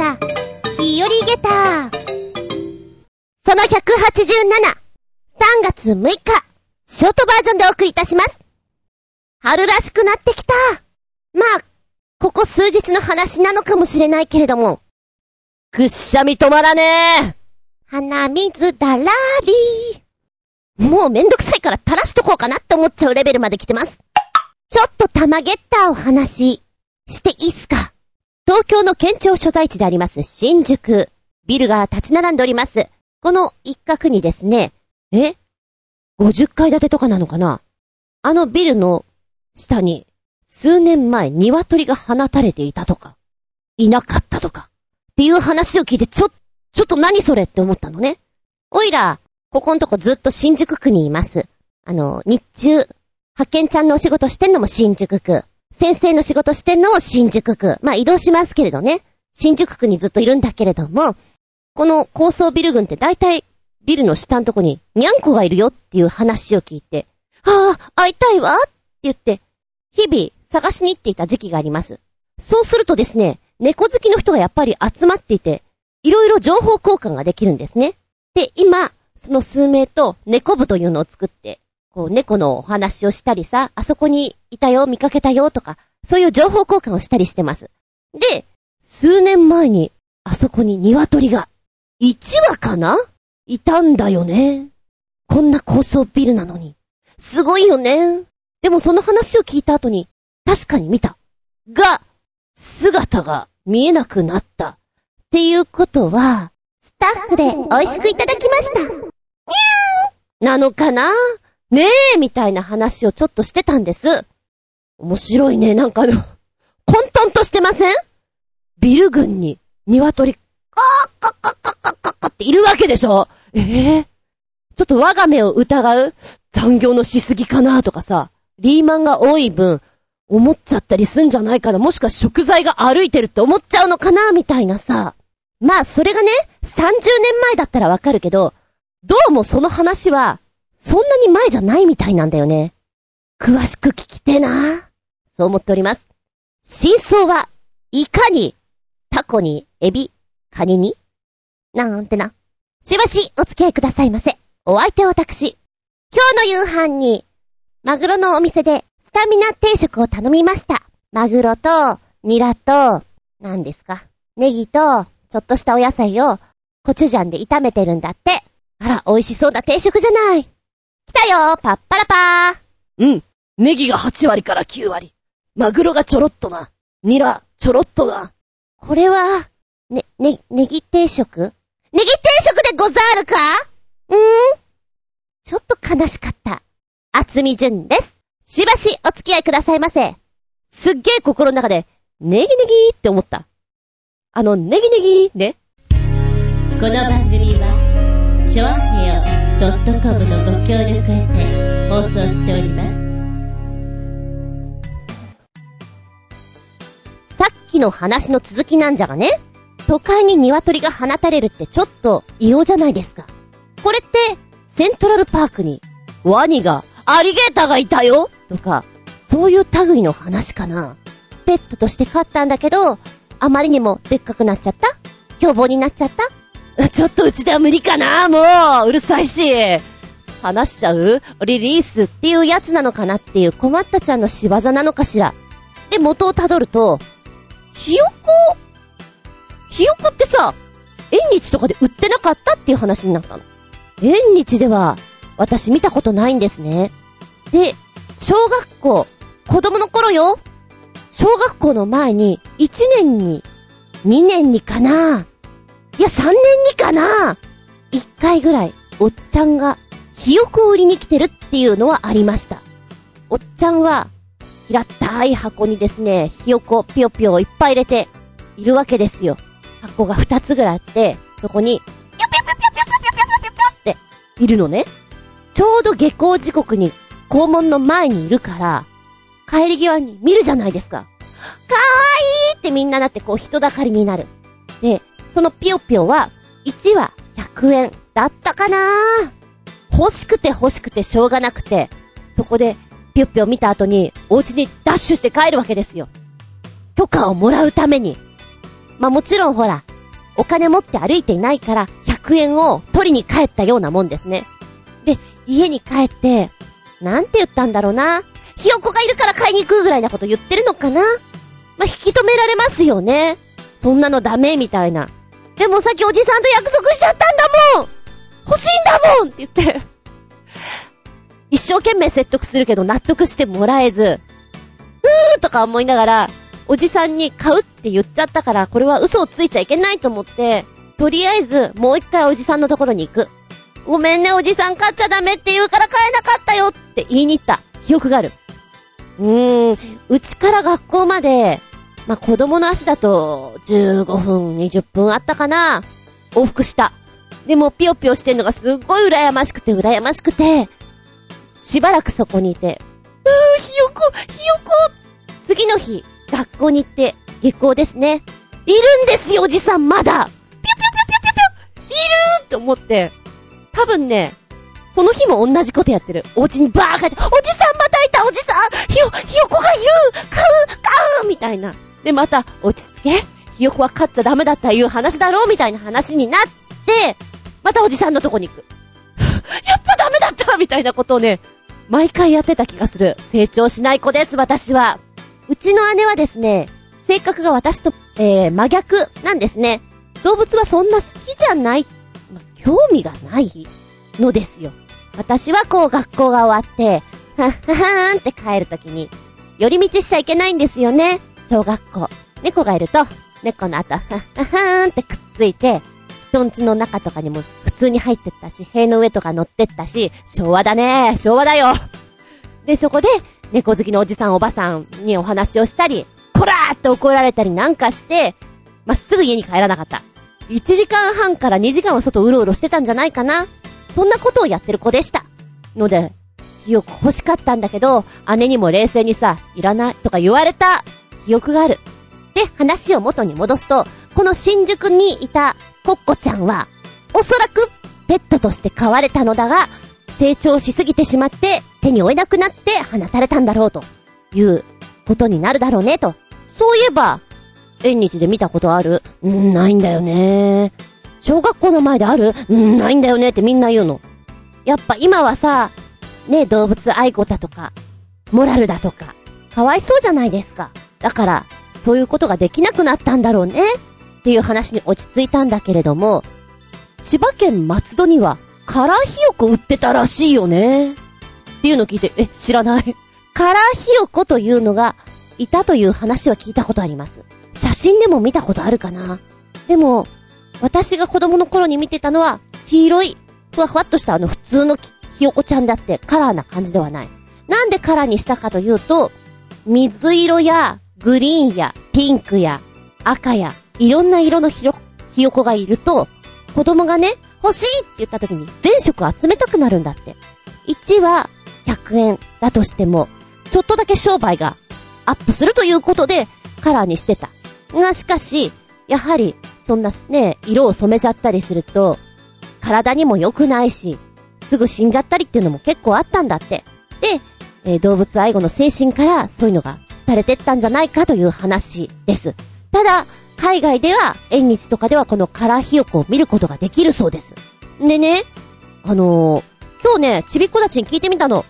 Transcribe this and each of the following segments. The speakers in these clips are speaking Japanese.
した。日和ゲター。その187、3月6日、ショートバージョンでお送りいたします。春らしくなってきた。まあ、ここ数日の話なのかもしれないけれども、くっしゃみ止まらね鼻水だらりもうめんどくさいから垂らしとこうかなって思っちゃうレベルまで来てます。ちょっと玉ゲッターお話、していいっすか？東京の県庁所在地であります新宿。ビルが立ち並んでおります。この一角にですね、え ?50 階建てとかなのかな？あのビルの下に、数年前鶏が放たれていたとか、いなかったとか、っていう話を聞いてちょ、ちょっと何それって思ったのね。おいら、ここんとこずっと新宿区にいます。あの、日中、派遣ちゃんのお仕事してんのも新宿区。先生の仕事してんのも新宿区。まあ移動しますけれどね。新宿区にずっといるんだけれども、この高層ビル群って大体ビルの下のとこににゃんこがいるよっていう話を聞いて、ああ、会いたいわって言って、日々探しに行っていた時期があります。そうするとですね、猫好きの人がやっぱり集まっていて、いろいろ情報交換ができるんですね。で、今、その数名と猫部というのを作って、こう猫のお話をしたりさ、あそこにいたよ、見かけたよとか、そういう情報交換をしたりしてます。で、数年前に、あそこに鶏が、1羽かな？いたんだよね。こんな高層ビルなのに。すごいよね。でもその話を聞いた後に、確かに見た。が、姿が見えなくなった。っていうことは、スタッフで美味しくいただきました。にゃーなのかな？ねえみたいな話をちょっとしてたんです。面白いね。なんかあの、混沌としてません？ビル群に、鶏、カーカッカカカカカっているわけでしょええちょっと我が目を疑う残業のしすぎかなとかさ、リーマンが多い分、思っちゃったりすんじゃないかなもしくは食材が歩いてるって思っちゃうのかなみたいなさ。まあ、それがね、30年前だったらわかるけど、どうもその話は、そんなに前じゃないみたいなんだよね。詳しく聞きてえな。そう思っております。真相は、いかに、タコに、エビ、カニに、なんてな。しばしお付き合いくださいませ。お相手は私。今日の夕飯に、マグロのお店で、スタミナ定食を頼みました。マグロと、ニラと、何ですか。ネギと、ちょっとしたお野菜を、コチュジャンで炒めてるんだって。あら、美味しそうな定食じゃない。来たよパッパラパーうん。ネギが8割から9割。マグロがちょろっとな。ニラ、ちょろっとな。これは、ね、ね、ネギ定食？ネギ定食でござるか？うーんちょっと悲しかった。厚み純です。しばしお付き合いくださいませ。すっげえ心の中で、ネギネギって思った。あの、ネギネギね。この番組は、ちょあへよ .com のご協力へて放送しております。さっきの話の続きなんじゃがね、都会に鶏が放たれるってちょっと異様じゃないですか。これって、セントラルパークに、ワニが、アリゲーターがいたよ？とか、そういう類の話かな。ペットとして飼ったんだけど、あまりにもでっかくなっちゃった？凶暴になっちゃった？ちょっとうちでは無理かなもううるさいし話しちゃう？リリースっていうやつなのかなっていう困ったちゃんの仕業なのかしら。で、元をたどると、ひよこ？ひよこってさ、縁日とかで売ってなかったっていう話になったの。縁日では、私見たことないんですね。で、小学校、子供の頃よ。小学校の前に、1年に、2年にかないや、3年にかな ?1 回ぐらい、おっちゃんが、ひよこを売りに来てるっていうのはありました。おっちゃんは、平たい箱にですね、ひよこぴよぴよをいっぱい入れて、いるわけですよ。箱が2つぐらいあって、そこに、ぴよぴよぴよぴよぴよぴよぴよぴよって、いるのね。ちょうど下校時刻に校門の前にいるから、帰り際に見るじゃないですか。かわいいってみんななってこう人だかりになる。で、そのぴよぴよは、1話100円だったかな欲しくて欲しくてしょうがなくて、そこでぴよぴよ見た後にお家にダッシュして帰るわけですよ。許可をもらうために。まあもちろんほら、お金持って歩いていないから、100円を取りに帰ったようなもんですね。で、家に帰って、なんて言ったんだろうな。ひよこがいるから買いに行くぐらいなこと言ってるのかなまあ、引き止められますよね。そんなのダメみたいな。でもさっきおじさんと約束しちゃったんだもん欲しいんだもんって言って。一生懸命説得するけど納得してもらえず、うーとか思いながら、おじさんに買うって言っちゃったから、これは嘘をついちゃいけないと思って、とりあえずもう一回おじさんのところに行く。ごめんね、おじさん買っちゃダメって言うから買えなかったよって言いに行った記憶がある。うーん、うちから学校まで、まあ、子供の足だと、15分、20分あったかな往復した。でも、ぴよぴよしてんのがすっごい羨ましくて、羨ましくて、しばらくそこにいて、うー、ひよこ、ひよこ次の日、学校に行って、下校ですね。いるんですよ、おじさん、まだぴよぴよぴよぴよぴよぴよいるって思って、多分ね、その日も同じことやってる。お家にバー帰って、おじさんまたいたおじさんひよ、ひよこがいる買う買うみたいな。で、また、落ち着けひよこは飼っちゃダメだったいう話だろうみたいな話になって、またおじさんのとこに行く。やっぱダメだったみたいなことをね、毎回やってた気がする。成長しない子です、私は。うちの姉はですね、性格が私と、えー、真逆なんですね。動物はそんな好きじゃない、ま興味がないのですよ。私はこう学校が終わって、はっははーんって帰るときに、寄り道しちゃいけないんですよね。小学校。猫がいると、猫の後、はっははーんってくっついて、人ん家の中とかにも普通に入ってったし、塀の上とか乗ってったし、昭和だね昭和だよで、そこで、猫好きのおじさんおばさんにお話をしたり、こらーって怒られたりなんかして、まっすぐ家に帰らなかった。1時間半から2時間は外うろうろしてたんじゃないかな。そんなことをやってる子でした。ので、よこ欲しかったんだけど、姉にも冷静にさ、いらないとか言われた記憶がある。で、話を元に戻すと、この新宿にいたコッコちゃんは、おそらくペットとして飼われたのだが、成長しすぎてしまって手に負えなくなって放たれたんだろうということになるだろうねと。そういえば、縁日で見たことある？うん、ないんだよね。小学校の前である？うん、ないんだよねってみんな言うの。やっぱ今はさ、ね、動物愛護だとか、モラルだとか、かわいそうじゃないですか。だから、そういうことができなくなったんだろうね。っていう話に落ち着いたんだけれども、千葉県松戸には、カラーひよこ売ってたらしいよね。っていうのを聞いて、え、知らない。カラーひよこというのが、いたという話は聞いたことあります。写真でも見たことあるかな。でも、私が子供の頃に見てたのは、黄色い、ふわふわっとしたあの普通のひよこちゃんだってカラーな感じではない。なんでカラーにしたかというと、水色やグリーンやピンクや赤やいろんな色のひろひよこがいると、子供がね、欲しいって言った時に全色集めたくなるんだって。1は100円だとしても、ちょっとだけ商売がアップするということでカラーにしてた。がしかし、やはり、そんなね、色を染めちゃったりすると、体にも良くないし、すぐ死んじゃったりっていうのも結構あったんだって。で、えー動物愛護の精神からそういうのが伝れてったんじゃないかという話です。ただ、海外では、縁日とかではこのカラーひよこを見ることができるそうです。でね、あのー今日ね、ちびっこたちに聞いてみたの。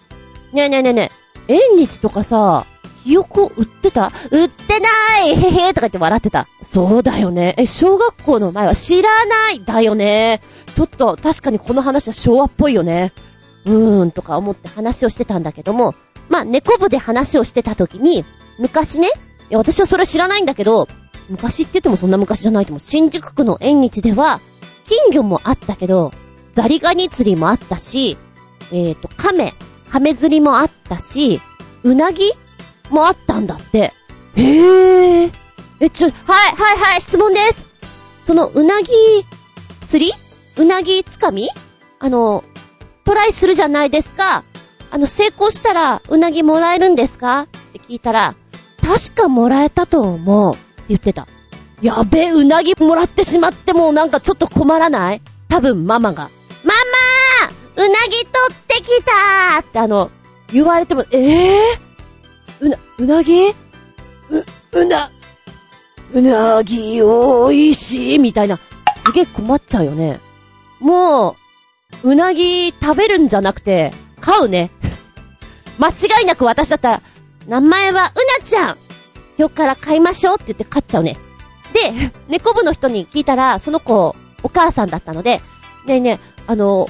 ねえねえねえねえ、縁日とかさ、ひよこ売ってた？売ってない へへとか言って笑ってた。そうだよね。え、小学校の前は知らないだよね。ちょっと確かにこの話は昭和っぽいよね。うーんとか思って話をしてたんだけども、まあ、猫部で話をしてた時に、昔ね、いや私はそれ知らないんだけど、昔って言ってもそんな昔じゃないと思う。新宿区の縁日では、金魚もあったけど、ザリガニ釣りもあったし、えっ、と、亀、亀釣りもあったし、うなぎもあったんだって。へえ。え、ちょ、はい、はい、はい、質問です。その、うなぎ、釣り？うなぎつかみ？あの、トライするじゃないですか。あの、成功したら、うなぎもらえるんですか？って聞いたら、確かもらえたと思う。言ってた。やべえ、うなぎもらってしまってもなんかちょっと困らない？多分ママが。ママうなぎ取ってきたってあの、言われても、ええー、うな、うなぎ？う、うな、うなぎおいしいみたいな。すげえ困っちゃうよね。もう、うなぎ食べるんじゃなくて、飼うね。間違いなく私だったら、名前はうなちゃん今日から飼いましょうって言って飼っちゃうね。で、猫部の人に聞いたら、その子、お母さんだったので、ねえねえ、あの、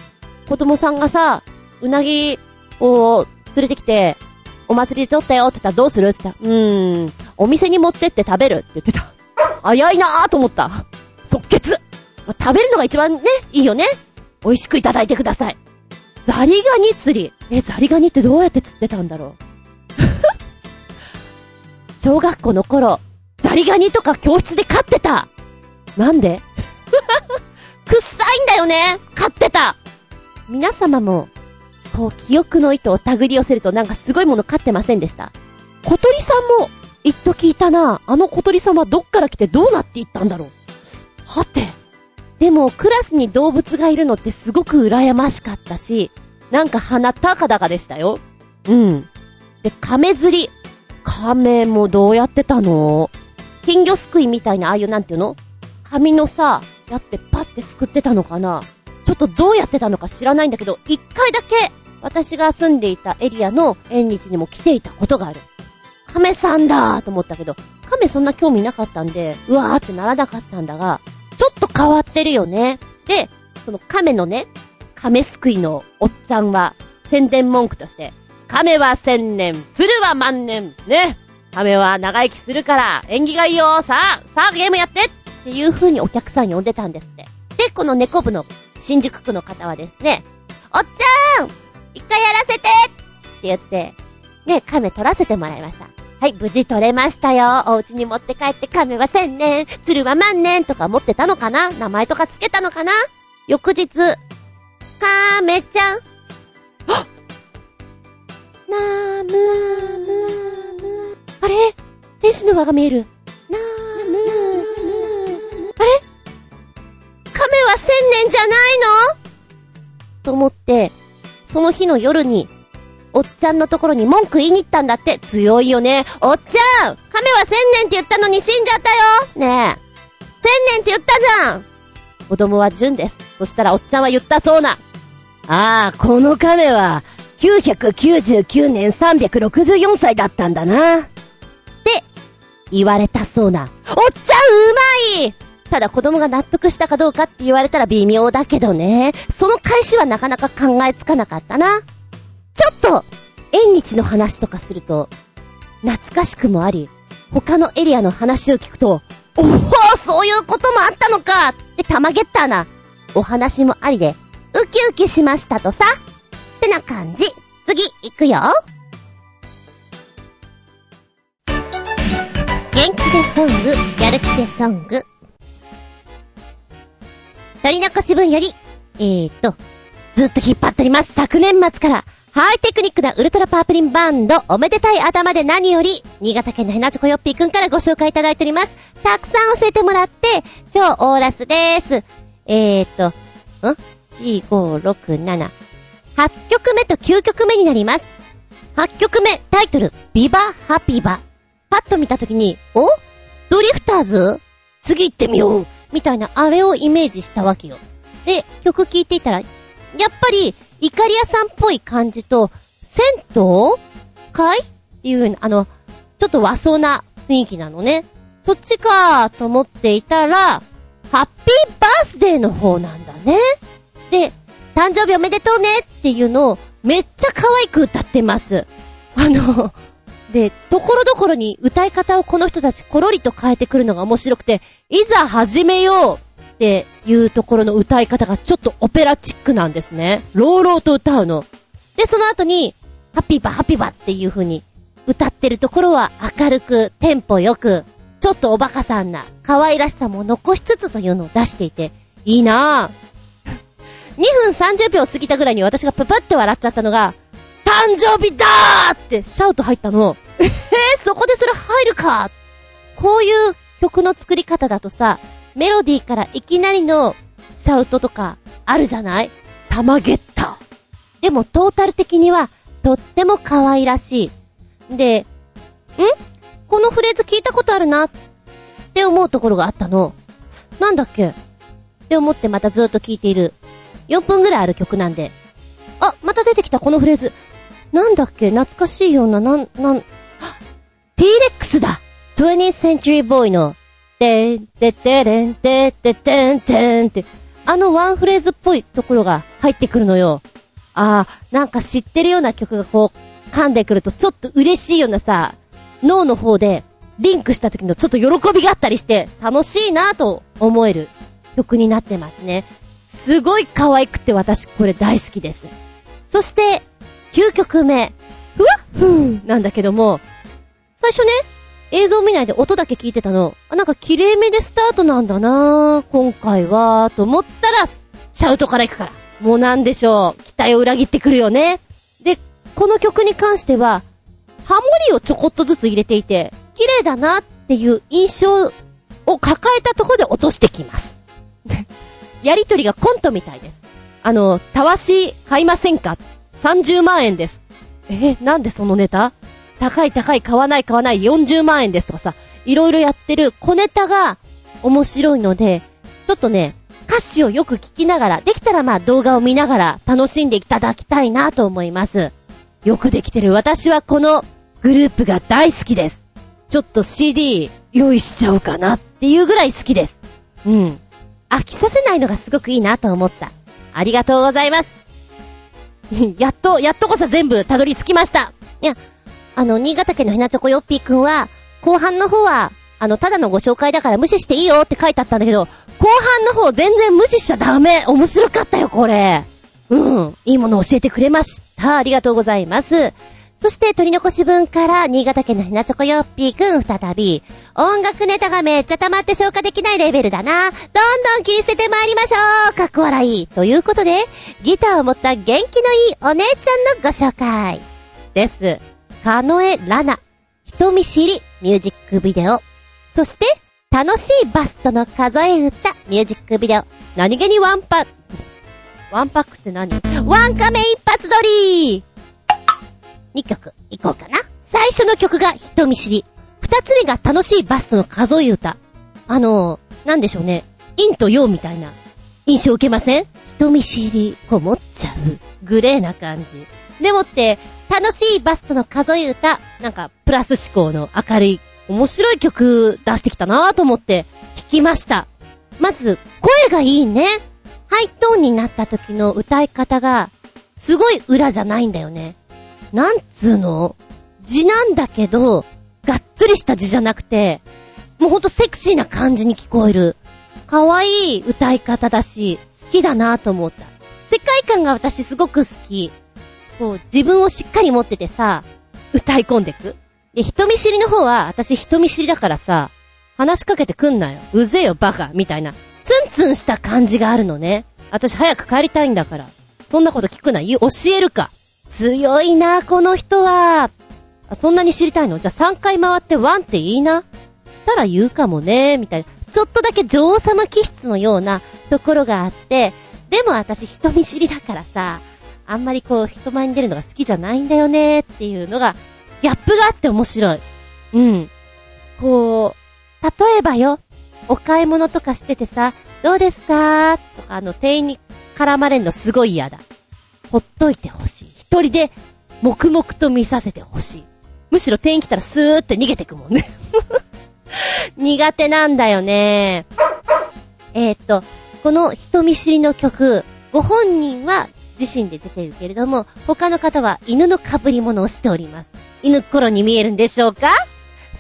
子供さんがさ、うなぎを連れてきて、お祭りで取ったよって言ったらどうするって言ったら、うーん、お店に持ってって食べるって言ってた。早いなーと思った。即決まあ食べるのが一番ね、いいよね。美味しくいただいてください。ザリガニ釣り。え、ザリガニってどうやって釣ってたんだろう。小学校の頃、ザリガニとか教室で飼ってた。なんで？くっさいんだよね飼ってた皆様も、こう、記憶の糸を手繰り寄せるとなんかすごいもの飼ってませんでした？小鳥さんも、一時いたな。あの小鳥さんはどっから来てどうなっていったんだろう。はて。でも、クラスに動物がいるのってすごく羨ましかったし、なんか鼻高々でしたよ。うん。で、亀釣り。亀もどうやってたの？金魚すくいみたいな、ああいうなんていうの？紙のさ、やつでパッてすくってたのかな？ちょっとどうやってたのか知らないんだけど、一回だけ、私が住んでいたエリアの縁日にも来ていたことがある。亀さんだと思ったけど、亀そんな興味なかったんで、うわーってならなかったんだが、ちょっと変わってるよね。で、その亀のね、亀すくいのおっちゃんは、宣伝文句として、亀は千年、鶴は万年、ね。亀は長生きするから、縁起がいいよ、さあ、さあゲームやってっていう風にお客さん呼んでたんですって。で、この猫部の新宿区の方はですね、おっちゃん一回やらせてって言って、ね、亀取らせてもらいました。はい、無事取れましたよ。お家に持って帰って亀は千年、鶴は万年とか持ってたのかな？名前とかつけたのかな？翌日、亀ちゃん。なーむーむむあれ？天使の輪が見える。なーむむあれ？亀は千年じゃないの？と思って、その日の夜に、おっちゃんのところに文句言いに行ったんだって。強いよね。おっちゃん亀は千年って言ったのに死んじゃったよねえ。千年って言ったじゃん子供は純です。そしたらおっちゃんは言ったそうな。ああ、この亀は、999年364歳だったんだな。って言われたそうな。おっちゃんうまいただ子供が納得したかどうかって言われたら微妙だけどね。その返しはなかなか考えつかなかったな。ちょっと、縁日の話とかすると、懐かしくもあり、他のエリアの話を聞くと、おおそういうこともあったのかってたまげったな。お話もありで、ウキウキしましたとさ。ってな感じ。次、行くよ。元気でソング、やる気でソング。鳥残し分より、えーと、ずっと引っ張っております。昨年末から、ハイテクニックなウルトラパープリンバンド、おめでたい頭で何より、新潟県のヘナチョコヨッピーくんからご紹介いただいております。たくさん教えてもらって、今日オーラスです。えーと、ん ?4、5、6、7。8曲目と9曲目になります。8曲目、タイトル、ビバハピバ。パッと見たときに、お？ドリフターズ？次行ってみようみたいな、あれをイメージしたわけよ。で、曲聴いていたら、やっぱり、イカリアさんっぽい感じと、銭湯？かいっていう、あの、ちょっと和装な雰囲気なのね。そっちかと思っていたら、ハッピーバースデーの方なんだね。で、誕生日おめでとうねっていうのを、めっちゃ可愛く歌ってます。あの、で、ところどころに歌い方をこの人たちコロリと変えてくるのが面白くて、いざ始めようっていうところの歌い方がちょっとオペラチックなんですね。ローローと歌うの。で、その後に、ハッピーバハッピーバっていう風に歌ってるところは明るく、テンポよく、ちょっとおバカさんな可愛らしさも残しつつというのを出していて、いいなぁ。2分30秒過ぎたぐらいに私がププって笑っちゃったのが、誕生日だーってシャウト入ったの。えー、そこでそれ入るかこういう曲の作り方だとさ、メロディーからいきなりのシャウトとかあるじゃない？たまげった。でもトータル的にはとっても可愛らしい。で、ん？このフレーズ聞いたことあるな？って思うところがあったの。なんだっけ？って思ってまたずっと聴いている。4分ぐらいある曲なんで。あ、また出てきたこのフレーズ。なんだっけ？懐かしいような、なん、なん、T-Rex だ !20th Century Boy の、てんててれんてててんてんって、あのワンフレーズっぽいところが入ってくるのよ。ああ、なんか知ってるような曲がこう、噛んでくるとちょっと嬉しいようなさ、脳の方でリンクした時のちょっと喜びがあったりして、楽しいなと思える曲になってますね。すごい可愛くて私これ大好きです。そして、9曲目、ふわっふーなんだけども、最初ね、映像見ないで音だけ聞いてたの。あ、なんか綺麗めでスタートなんだな今回は、と思ったら、シャウトから行くから。もうなんでしょう。期待を裏切ってくるよね。で、この曲に関しては、ハモリをちょこっとずつ入れていて、綺麗だなっていう印象を抱えたところで落としてきます。やりとりがコントみたいです。あの、たわし買いませんか ?30 万円です。えなんでそのネタ？高い高い買わない買わない40万円ですとかさ、いろいろやってる小ネタが面白いので、ちょっとね、歌詞をよく聞きながら、できたらまあ動画を見ながら楽しんでいただきたいなと思います。よくできてる私はこのグループが大好きです。ちょっと CD 用意しちゃおうかなっていうぐらい好きです。うん。飽きさせないのがすごくいいなと思った。ありがとうございます。やっと、やっとこそ全部たどり着きました。いや、あの、新潟県のひなちょこよっぴーくんは、後半の方は、あの、ただのご紹介だから無視していいよって書いてあったんだけど、後半の方全然無視しちゃダメ面白かったよ、これうん。いいもの教えてくれました。ありがとうございます。そして、取り残し分から、新潟県のひなちょこよっぴーくん再び、音楽ネタがめっちゃ溜まって消化できないレベルだな。どんどん切り捨てて参りましょうかっこ笑い。ということで、ギターを持った元気のいいお姉ちゃんのご紹介。です。かのえらな、人見知りミュージックビデオ。そして、楽しいバストの数え歌ミュージックビデオ。何気にワンパ、ワンパックって何？ワンカメ一発撮り !2 曲、いこうかな。最初の曲が人見知り。二つ目が楽しいバストの数え歌。あのなんでしょうね。陰と陽みたいな印象受けません？人見知り、こもっちゃう。グレーな感じ。でもって、楽しいバストの数え歌、なんか、プラス思考の明るい、面白い曲出してきたなぁと思って聞きました。まず、声がいいね。ハイトーンになった時の歌い方が、すごい裏じゃないんだよね。なんつうの？字なんだけど、がっつりした字じゃなくて、もうほんとセクシーな感じに聞こえる。可愛い歌い方だし、好きだなと思った。世界観が私すごく好き。こう、自分をしっかり持っててさ、歌い込んでく。で、人見知りの方は、私人見知りだからさ、話しかけてくんなよ。うぜえよ、バカ。みたいな。ツンツンした感じがあるのね。私早く帰りたいんだから。そんなこと聞くな。教えるか。強いな、この人は。そんなに知りたいの？じゃあ3回回ってワンっていいな。したら言うかもね、みたいな。ちょっとだけ女王様気質のようなところがあって、でも私人見知りだからさ、あんまりこう人前に出るのが好きじゃないんだよねっていうのが、ギャップがあって面白い。うん。こう、例えばよ、お買い物とかしててさ、どうですか？とか、あの、店員に絡まれるのすごい嫌だ。ほっといてほしい。一人で、黙々と見させてほしい。むしろ店員来たらスーって逃げてくもんね 苦手なんだよね。えー、っと、この人見知りの曲、ご本人は自身で出てるけれども、他の方は犬の被り物をしております。犬頃に見えるんでしょうか？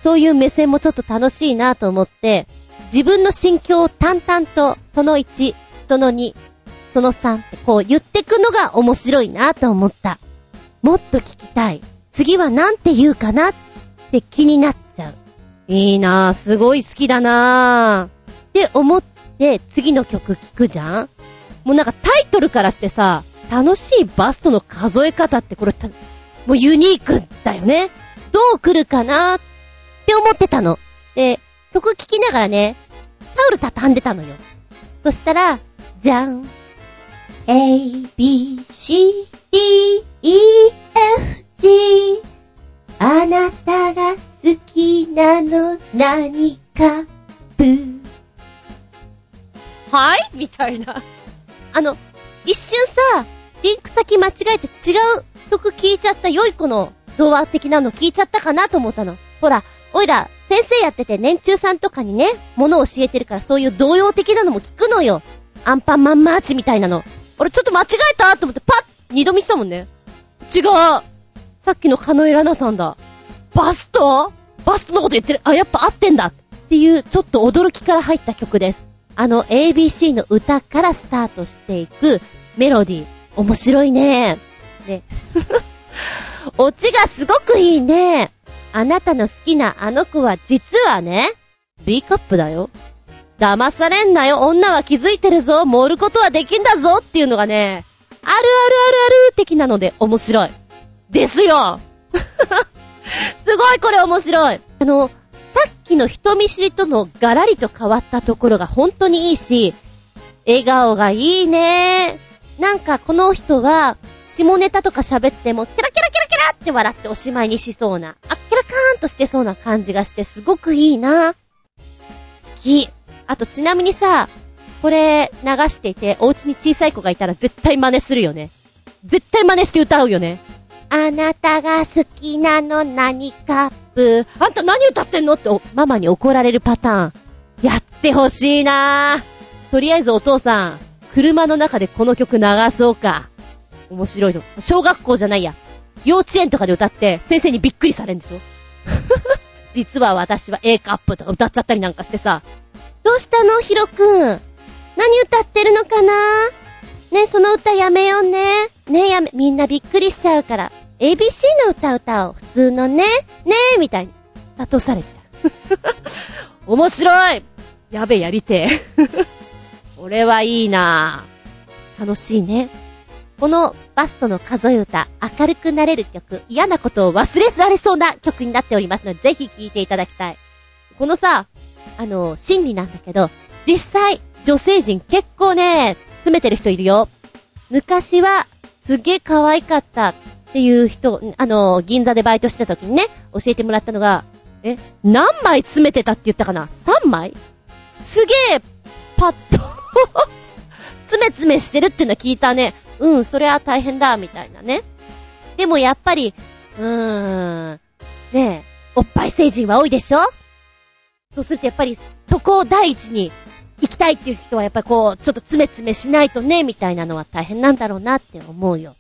そういう目線もちょっと楽しいなと思って、自分の心境を淡々と、その1、その2、その3ってこう言ってくのが面白いなと思った。もっと聞きたい。次は何て言うかなって気になっちゃう。いいなぁ、すごい好きだなぁ。って思って次の曲聞くじゃんもうなんかタイトルからしてさ、楽しいバストの数え方ってこれ、もうユニークだよね。どう来るかなって思ってたの。で、曲聴きながらね、タオル畳んでたのよ。そしたら、じゃん。A, B, C, D, E, F, G あなたが好きなの何か、ブーはい？みたいな。あの、一瞬さ、リンク先間違えて違う曲聴いちゃった良い子の童話的なの聞いちゃったかなと思ったの。ほら、おいら、先生やってて年中さんとかにね、ものを教えてるからそういう童謡的なのも聞くのよ。アンパンマンマーチみたいなの。俺ちょっと間違えたと思ってパッ二度見したもんね。違うさっきのカノエラナさんだ。バスト？バストのこと言ってる。あ、やっぱ合ってんだっていうちょっと驚きから入った曲です。あの ABC の歌からスタートしていくメロディー。面白いね。ね。オチがすごくいいね。あなたの好きなあの子は実はね、B カップだよ。騙されんなよ、女は気づいてるぞ、盛ることはできんだぞっていうのがね、あるあるあるある的なので面白い。ですよ すごいこれ面白い。あの、さっきの人見知りとのガラリと変わったところが本当にいいし、笑顔がいいね。なんかこの人は、下ネタとか喋っても、キャラキャラキャラキャラって笑っておしまいにしそうな、あっキャラカーンとしてそうな感じがして、すごくいいな。好き。あとちなみにさ、これ流していて、お家に小さい子がいたら絶対真似するよね。絶対真似して歌うよね。あなたが好きなの何カップ。あんた何歌ってんの？ってママに怒られるパターン。やってほしいなとりあえずお父さん、車の中でこの曲流そうか。面白いの。小学校じゃないや。幼稚園とかで歌って先生にびっくりされんでしょ？実は私は A カップとか歌っちゃったりなんかしてさ。どうしたのヒロくん。何歌ってるのかな？ねその歌やめようね。ねやめ、みんなびっくりしちゃうから。ABC の歌歌おう。普通のね。ねみたいに。諭されちゃう。面白いやべ、やりてえ。俺はいいな楽しいね。このバストの数え歌、明るくなれる曲、嫌なことを忘れられそうな曲になっておりますので、ぜひ聴いていただきたい。このさ、あの、心理なんだけど、実際、女性陣結構ね、詰めてる人いるよ。昔は、すげえ可愛かったっていう人、あの、銀座でバイトしてた時にね、教えてもらったのが、え、何枚詰めてたって言ったかな ?3 枚？すげえ、パッと 詰め詰めしてるっていうのは聞いたね。うん、それは大変だ、みたいなね。でもやっぱり、うーん、ねえ、おっぱい成人は多いでしょ？そうするとやっぱり、そこを第一に行きたいっていう人はやっぱりこう、ちょっと詰め詰めしないとね、みたいなのは大変なんだろうなって思うよ。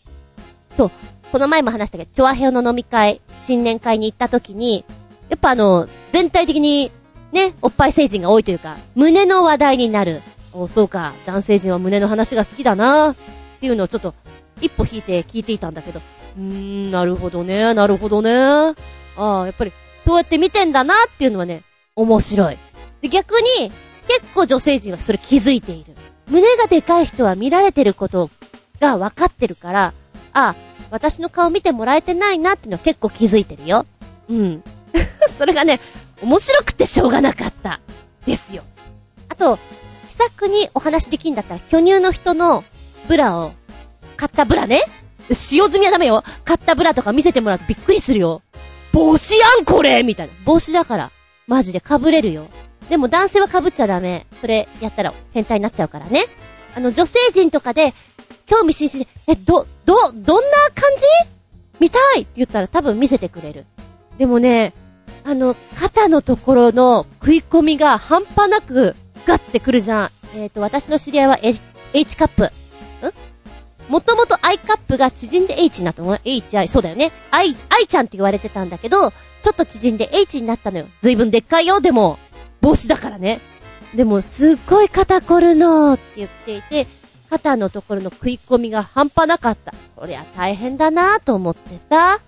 そう。この前も話したけど、チョアヘオの飲み会、新年会に行った時に、やっぱあの、全体的に、ね、おっぱい成人が多いというか、胸の話題になる。お、そうか、男性陣は胸の話が好きだなっていうのをちょっと、一歩引いて聞いていたんだけど、うーん、なるほどね、なるほどね。ああ、やっぱり、そうやって見てんだなっていうのはね、面白い。で、逆に、結構女性陣はそれ気づいている。胸がでかい人は見られてることが分かってるから、あ、私の顔見てもらえてないなっていうのは結構気づいてるよ。うん。それがね、面白くてしょうがなかった。ですよ。あと、気さくにお話できんだったら、巨乳の人のブラを、買ったブラね使用済みはダメよ。買ったブラとか見せてもらうとびっくりするよ。帽子やんこれみたいな。帽子だから。マジで被れるよ。でも男性は被っちゃダメ。それやったら変態になっちゃうからね。あの、女性陣とかで、興味津々で、え、ど、ど、どんな感じ？見たいって言ったら多分見せてくれる。でもね、あの、肩のところの食い込みが半端なくガッてくるじゃん。えっ、ー、と、私の知り合いは H, H カップ。ん？もともと I カップが縮んで H になったの ?HI、そうだよね。I、I ちゃんって言われてたんだけど、ちょっと縮んで H になったのよ。ずいぶんでっかいよ、でも、帽子だからね。でも、すっごい肩凝るのって言っていて、肩のところの食い込みが半端なかった。こりゃ大変だなと思ってさ。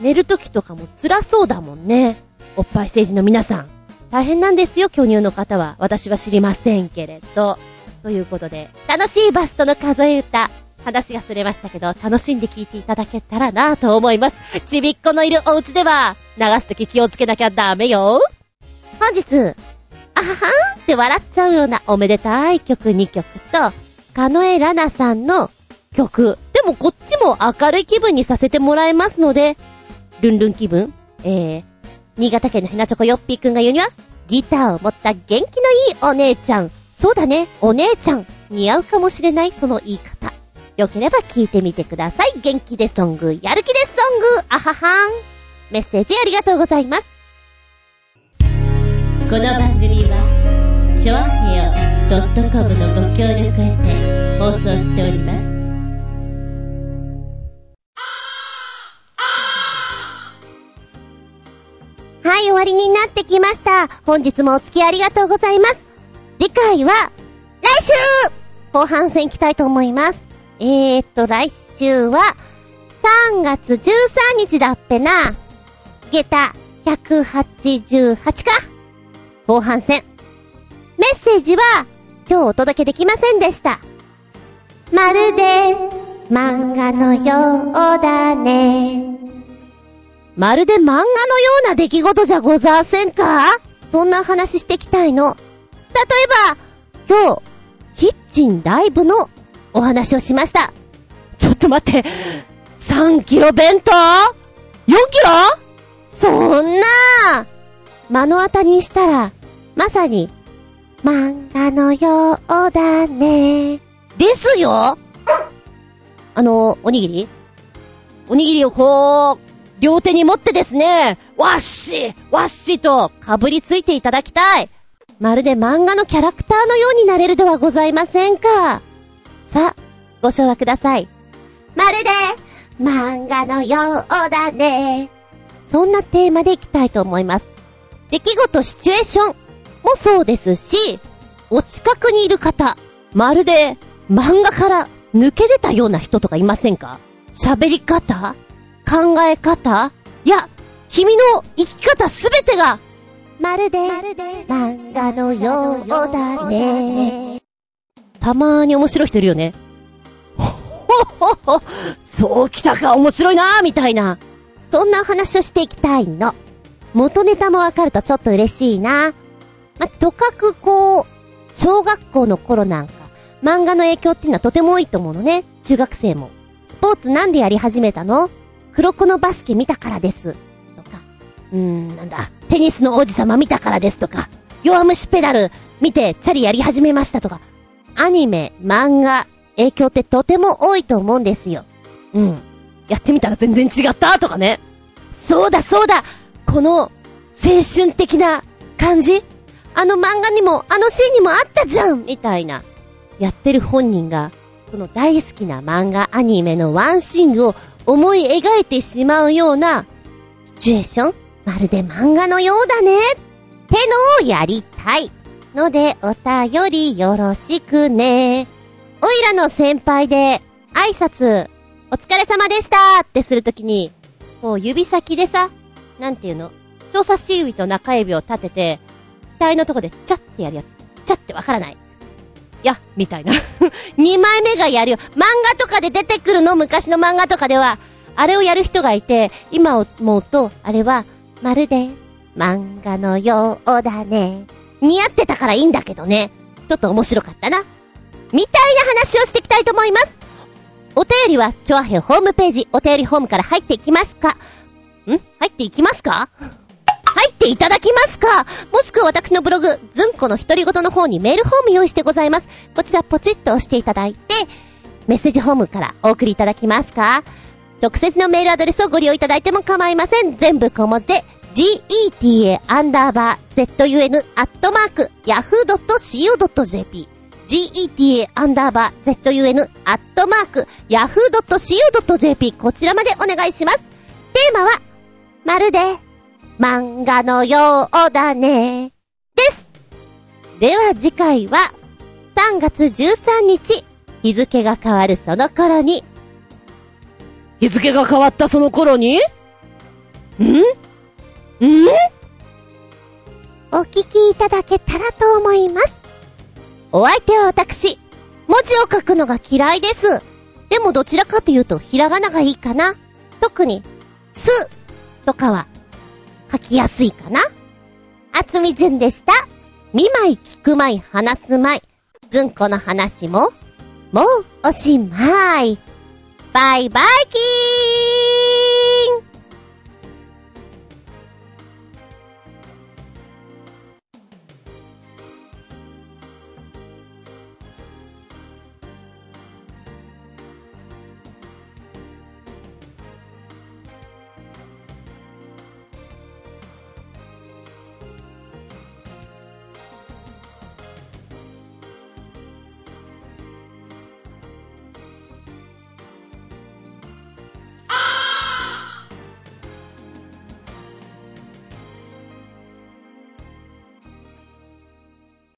寝る時とかも辛そうだもんね。おっぱい政治の皆さん。大変なんですよ、巨乳の方は。私は知りませんけれど。ということで、楽しいバストの数え歌。話がすれましたけど、楽しんで聞いていただけたらなと思います。ちびっこのいるお家では、流すとき気をつけなきゃダメよ。本日、あははんって笑っちゃうようなおめでたい曲2曲と、カノエラナさんの曲。でもこっちも明るい気分にさせてもらえますので、ルンルン気分えー、新潟県のひなチョコヨッピーくんが言うには、ギターを持った元気のいいお姉ちゃん、そうだね、お姉ちゃん、似合うかもしれない、その言い方。よければ聞いてみてください。元気でソング、やる気でソング、あははん。メッセージありがとうございます。この番組はチョアヘオ .com のご協力へて放送しておりますはい、終わりになってきました。本日もお付き合いありがとうございます。次回は、来週後半戦行きたいと思います。えーっと、来週は、3月13日だっぺな。下駄188か？後半戦。メッセージは、今日お届けできませんでした。まるで、漫画のようだね。まるで漫画のような出来事じゃございせんか？そんな話してきたいの。例えば、今日、キッチンライブのお話をしました。ちょっと待って、3キロ弁当 ?4 キロ？そんな目の当たりにしたら、まさに、漫画のようだね。ですよあの、おにぎり？おにぎりをこう、両手に持ってですね、わっしわっしと被りついていただきたい。まるで漫画のキャラクターのようになれるではございませんか。さあ、ご唱和ください。まるで、漫画のようだね。そんなテーマでいきたいと思います。出来事、シチュエーションもそうですし、お近くにいる方、まるで漫画から抜け出たような人とかいませんか？喋り方考え方いや、君の生き方すべてが、まるで、漫画のようだね。たまーに面白い人いるよね。ほほほ、そうきたか面白いなーみたいな。そんなお話をしていきたいの。元ネタもわかるとちょっと嬉しいな。ま、とかくこう、小学校の頃なんか、漫画の影響っていうのはとても多いと思うのね。中学生も。スポーツなんでやり始めたの？黒子のバスケ見たからです。とか。うーん、なんだ。テニスの王子様見たからですとか。弱虫ペダル見てチャリやり始めましたとか。アニメ、漫画、影響ってとても多いと思うんですよ。うん。やってみたら全然違ったとかね。そうだそうだこの、青春的な感じ？あの漫画にも、あのシーンにもあったじゃんみたいな。やってる本人が、この大好きな漫画、アニメのワンシーンを思い描いてしまうような、シチュエーション？まるで漫画のようだねってのをやりたい。ので、お便りよろしくね。おいらの先輩で、挨拶、お疲れ様でしたってするときに、こう指先でさ、なんていうの？人差し指と中指を立てて、額のとこでチャッてやるやつ。チャッてわからない。や、みたいな。二枚目がやるよ。漫画とかで出てくるの昔の漫画とかでは、あれをやる人がいて、今思うと、あれは、まるで、漫画のようだね。似合ってたからいいんだけどね。ちょっと面白かったな。みたいな話をしていきたいと思います。お便りは、チョアヘホームページ、お便りホームから入っていきますかん？入っていきますか？入っていただきますか？もしくは私のブログ、ずんこの独り言の方にメールフォーム用意してございます。こちらポチッと押していただいて、メッセージホームからお送りいただきますか？直接のメールアドレスをご利用いただいても構いません。全部小文字で、geta アンダーバー zun アットマーク yahoo.co.jp geta アンダーバー zun アットマーク yahoo.co.jp こちらまでお願いします。テーマは、まるで、漫画のようだね。です。では次回は、3月13日、日付が変わるその頃に、日付が変わったその頃に？ん？んお聞きいただけたらと思います。お相手は私、文字を書くのが嫌いです。でもどちらかというと、ひらがながいいかな。特に、す、とかは、書きやすいかな。あつみじゅんでした。見舞い聞く舞い話す舞い。ずんこの話も、もうおしまい。バイバイキー